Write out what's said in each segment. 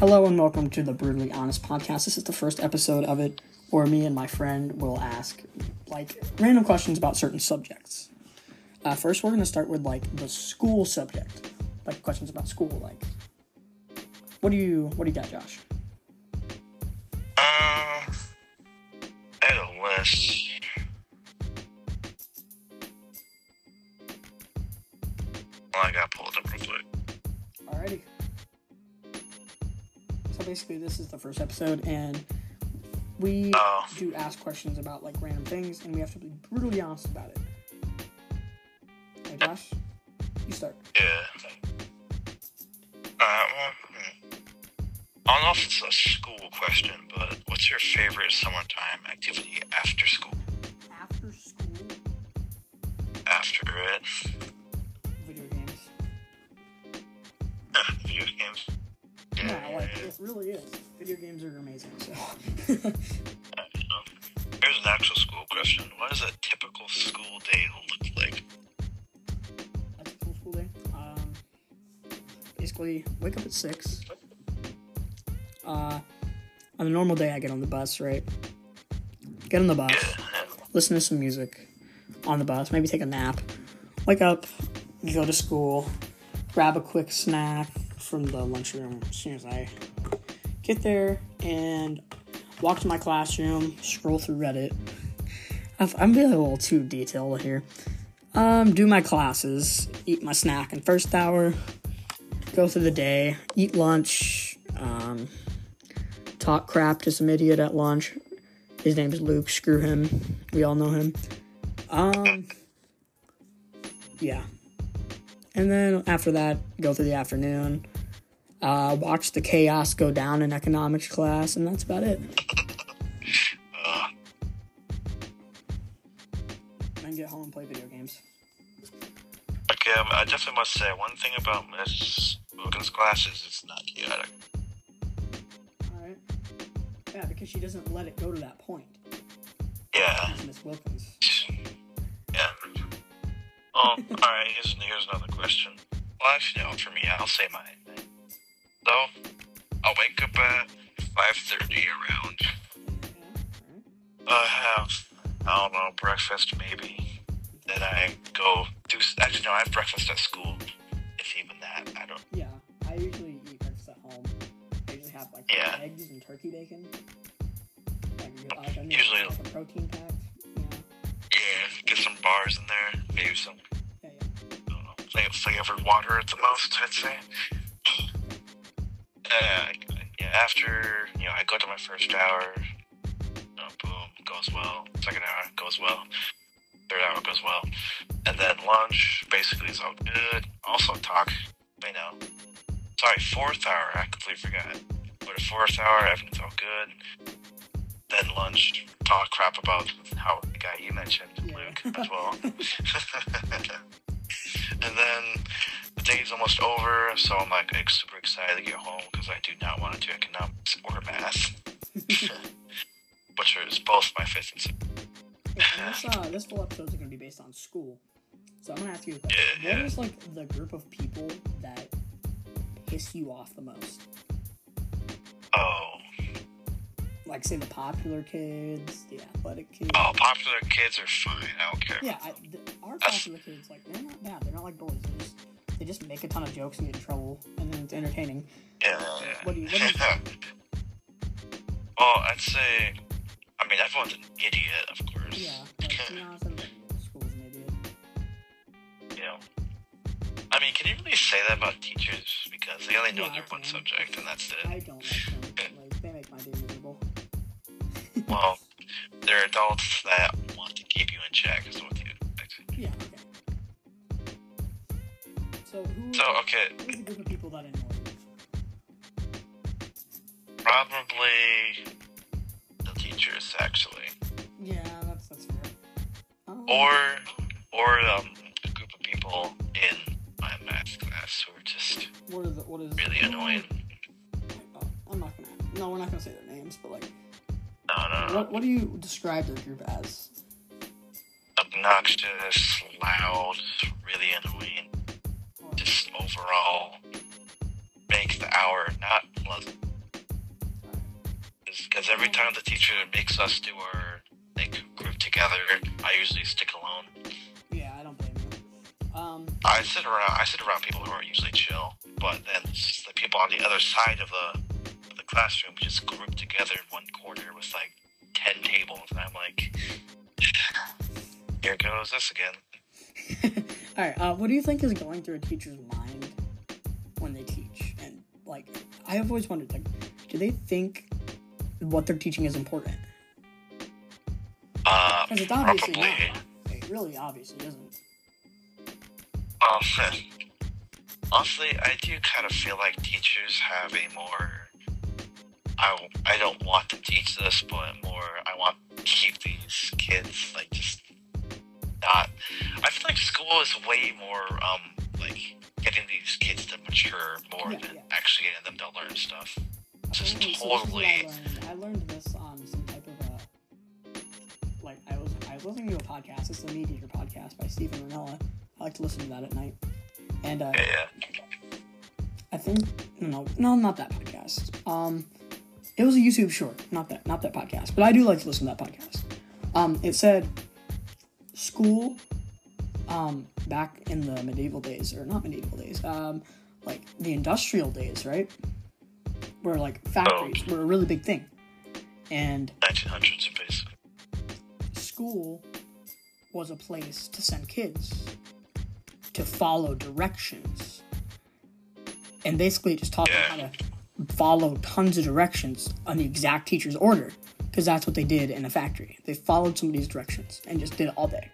Hello and welcome to the Brutally Honest podcast. This is the first episode of it where me and my friend will ask like random questions about certain subjects. Uh, first, we're going to start with like the school subject, like questions about school. Like, what do you what do you got, Josh? Uh, I had a list. Well, I got pulled up real quick. Alrighty. Basically, this is the first episode, and we Oh. do ask questions about like random things, and we have to be brutally honest about it. Hey, Josh, you start. Yeah. Uh, well, hmm. I don't know if it's a school question, but what's your favorite summertime activity after school? After school, After it? Really is. Video games are amazing. So. Know. Here's an actual school question. What does a typical school day look like? A cool school day. Um, basically, wake up at six. Uh, on a normal day, I get on the bus, right? Get on the bus, Yeah. listen to some music on the bus, maybe take a nap, wake up, go to school, grab a quick snack from the lunchroom as soon as I get there, and walk to my classroom, scroll through Reddit. I'm being a little too detailed here. Um, do my classes, eat my snack in first hour, go through the day, eat lunch, um, talk crap to some idiot at lunch. His name is Luke. Screw him. We all know him. Um, yeah. And then after that, go through the afternoon, uh, watch the chaos go down in economics class, and that's about it. Uh, And get home and play video games. okay, um, I definitely must say one thing about Miss Wilkins' classes, it's not chaotic. Alright. Yeah, because she doesn't let it go to that point. Yeah. Miss Wilkins. Yeah. Oh, alright, here's, here's another question. Well, actually, no, for me, I'll say mine. So, I'll wake up at 5.30 around. Uh, have, I don't know, breakfast maybe. Then I go do, actually, no, I have breakfast at school. If even that, I don't, Yeah, I usually eat breakfast at home. I usually have like Yeah. eggs and turkey bacon. Like, like, I Usually- like a protein pack. You know? yeah, get some bars in there, maybe some, Yeah, yeah. I don't know, fla- flavored water at the most, I'd say. Uh, yeah, after, you know, I go to my first hour, you know, boom, goes well. Second hour goes well. Third hour goes well. And then lunch basically is all good. Also talk, you know. Sorry, fourth hour, I completely forgot. But the fourth hour, everything's all good. Then lunch, talk crap about how the guy you mentioned, Yeah. Luke, as well. and then the day's almost over, so I'm like super excited to get home because I do not want to do economics or math, which is both my fifth and sixth. This, uh, this full episode is going to be based on school. So I'm going to ask you a question. Yeah, What yeah. is like the group of people that piss you off the most? Oh, Like, say, the popular kids, the athletic kids. oh, popular kids are fine. I don't care. Yeah, I, the, our popular kids, like, they're not bad. They're not like bullies. They just, they just make a ton of jokes and get in trouble, and then it's entertaining. Yeah, yeah. What do you- what do you well, I'd say, I mean, everyone's an idiot, of course. Yeah, like, to be honest, everybody in school's an idiot. you know. I mean, can you really say that about teachers? Because they only know Yeah, their one subject, and that's it. I don't like them. Like, they make my day miserable. Well, they're adults that want to keep you in check, is what So, who, So, okay, who's the group of people that probably the teachers, actually. Yeah, that's, that's fair. Um, Or, or um, a group of people in my math class who are just what is, it- what is really annoying. Oh, I'm not gonna. No, we're not gonna say their names, but like, No, no, no. what, what do you describe their group as? Obnoxious, loud, really annoying. Overall make the hour not pleasant. Because every time the teacher makes us do our like group together, I usually stick alone. Yeah, I don't blame you. Um, I sit around. I sit around people who are usually chill, but then the people on the other side of the of the classroom just group together in one corner with like ten tables, and I'm like, here goes this again. all right. Uh, what do you think is going through a teacher's mind when they teach? And like, I have always wondered, like, do they think what they're teaching is important? Uh, Because it's obviously probably. not. It really obviously isn't. Um, honestly, I do kind of feel like teachers have a more. I, I don't want to teach this, but more I want to keep these kids like school is way more um like getting these kids to mature more Yeah, than yeah. actually getting them to learn stuff. Just Apparently, so this is I totally. learned. I learned this on some type of a like I was I was listening to a podcast. It's the Meat Eater podcast by Steven Rinella. I like to listen to that at night. And uh, Yeah, yeah. I think no no not that podcast. Um, it was a YouTube short, not that not that podcast. But I do like to listen to that podcast. Um, it said school, um, back in the medieval days or not medieval days, um, like the industrial days, right? Where like factories were a really big thing, and 1900s basically. school was a place to send kids to follow directions. And basically just taught them how to follow tons of directions on the exact teacher's order because that's what they did in a factory. They followed somebody's directions and just did it all day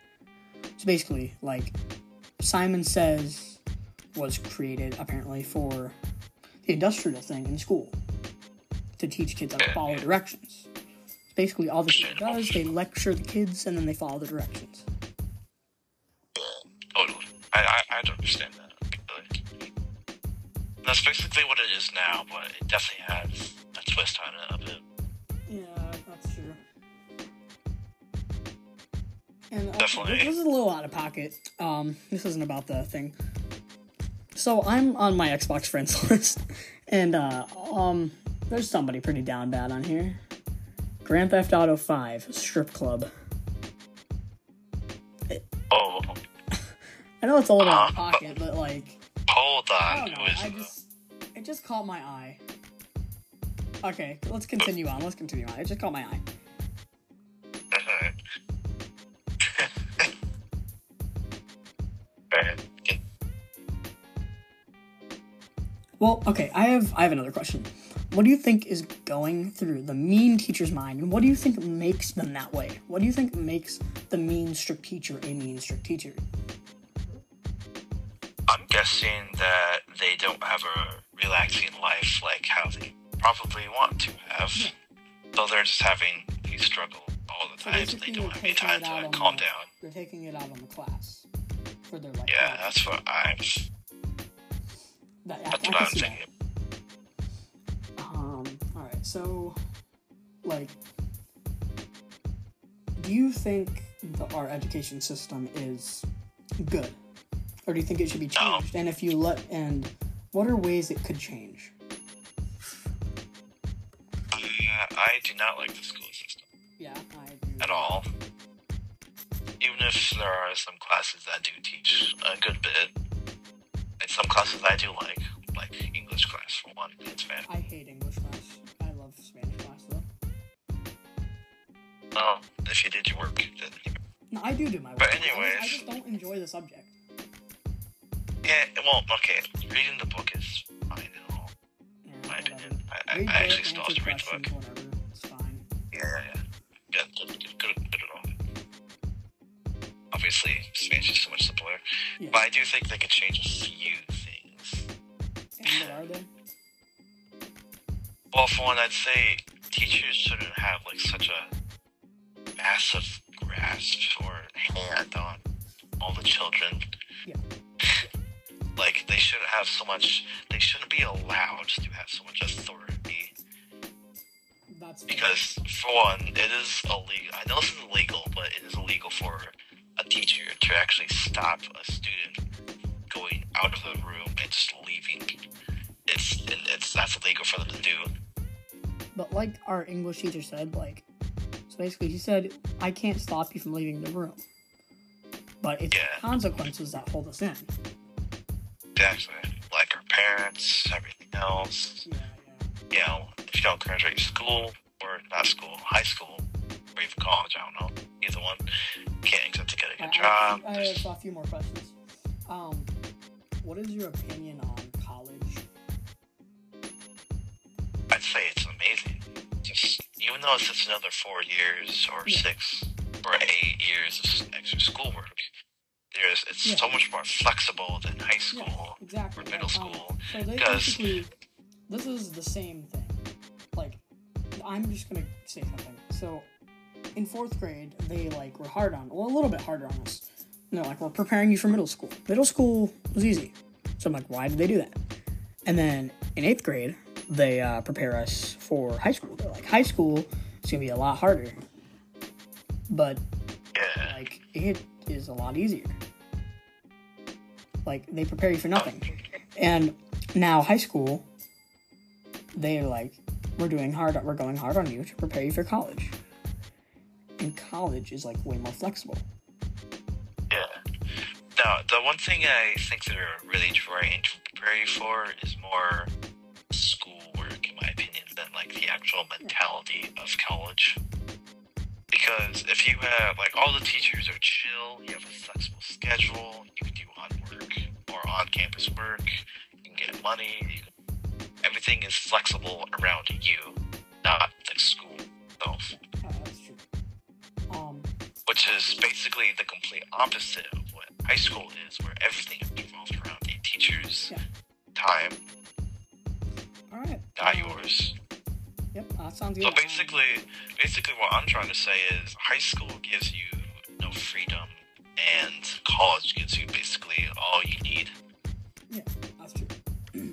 so basically like simon says was created apparently for the industrial thing in school to teach kids how to follow directions basically all the teacher does they lecture the kids and then they follow the directions Totally. I, I, I don't understand that. Really. That's basically what it is now, but it definitely has a twist on it a bit. And Definitely. this is a little out of pocket um this isn't about the thing so i'm on my xbox friends list and uh um there's somebody pretty down bad on here grand theft auto 5 strip club Oh, i know it's a little out of pocket but like hold I on. know. I just it just caught my eye. Okay, let's continue on. Let's continue on. It just caught my eye. Well, okay, I have I have another question. What do you think is going through the mean teacher's mind, and what do you think makes them that way? What do you think makes the mean strict teacher a mean strict teacher? I'm guessing that they don't have a relaxing life like how they probably want to have. So they're just having these struggle all the So time, so they don't have any time to calm the, down. They're taking it out on the class for their like. Yeah, that's what I'm. That, I, That's I what I'm. Um, alright, so, like, do you think the, our education system is good? Or do you think it should be No. changed? And if you let, and what are ways it could change? Uh, I do not like the school system Yeah, I agree. with at all. Even if there are some classes that do teach a good bit, some classes I do like, like English class for one, it's fan. I hate English class. I love Spanish class, though. Well, if you did your work, then No, I do do my work. But I just- I just don't enjoy the subject. yeah. Well, okay. Reading the book is fine and all. Yeah, My opinion. I, I, I actually still have to read the book. Whatever, it's fine. Yeah, yeah. Yeah, good, good, good, good at all. Obviously, Spanish is so much simpler. Yeah. But I do think they could change a few what are they? Well, for one, I'd say teachers shouldn't have like such a massive grasp or hand on all the children. Yeah. like they shouldn't have so much. They shouldn't be allowed to have so much authority That's because, for one, it is illegal. I know this is illegal, but it is illegal for a teacher to actually stop a student going out of the room and just leaving. It's it's that's illegal for them to do. but like our English teacher said, like, so basically he said, I can't stop you from leaving the room. But it's Yeah. consequences that hold us in. Exactly. Like our parents, everything else. Yeah, You know, if you don't graduate school, or not school, high school, or even college, I don't know, either one, can't expect to get a good I, I, job. have, I have a few more questions. Um, what is your opinion on say it's amazing. Just even though it's just another four years or Yeah. six or eight years of extra schoolwork, there's it's Yeah. so much more flexible than high Yeah, school exactly. or middle school. So they because- basically, this is the same thing. Like, I'm just gonna say something. So, in fourth grade, they like were hard on, well, a little bit harder on us. No, like we're preparing you for middle school. Middle school was easy, so I'm like, why did they do that? And then in eighth grade, they uh, prepare us for high school. They're like, high school is gonna be a lot harder, but Yeah. like it is a lot easier. Like they prepare you for nothing. And now high school, they're like, we're doing hard, we're going hard on you to prepare you for college. And college is like way more flexible. Yeah. Now, the one thing I think they're really trying to prepare you for is more mentality of college. Because if you have, like, all the teachers are chill, you have a flexible schedule, you can do on work or on campus work, you can get money, can, everything is flexible around you, not the school itself Yeah, that's true. Um, which is basically the complete opposite of what high school is, where everything is revolved around the teachers, Yeah. time, all right. not Um, yours. Yep, that sounds good. So basically, basically, what I'm trying to say is, high school gives you no freedom, and college gives you basically all you need. yeah, that's true.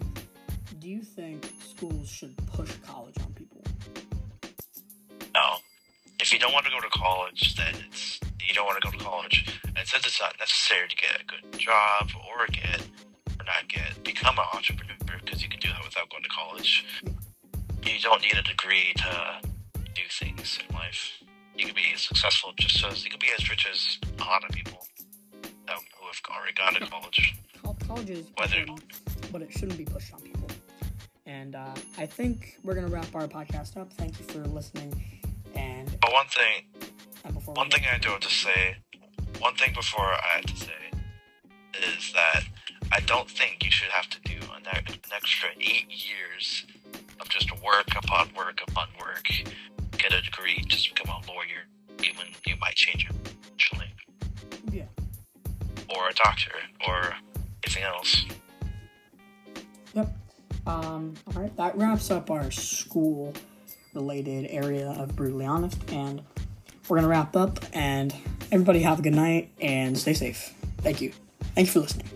Do you think schools should push college on people? No, if you don't want to go to college, then it's you don't want to go to college, and since it's not necessary to get a good job or get or not get become an entrepreneur because you can do that without going to college. Mm-hmm. You don't need a degree to do things in life. You can be successful just as you can be as rich as a lot of people um, who have already gone to college. Col- College is Whether- but it shouldn't be pushed on people. And uh, I think we're gonna wrap our podcast up. Thank you for listening. And, But one thing, one thing I do have to say, one thing before I have to say is that I don't think you should have to do an, an extra eight years just work upon work upon work, get a degree, just become a lawyer, even you might change it eventually, yeah, or a doctor, or anything else. yep. Um, all right, that wraps up our school-related area of brutally honest, and we're gonna wrap up. And everybody have a good night and stay safe. Thank you. Thank you for listening.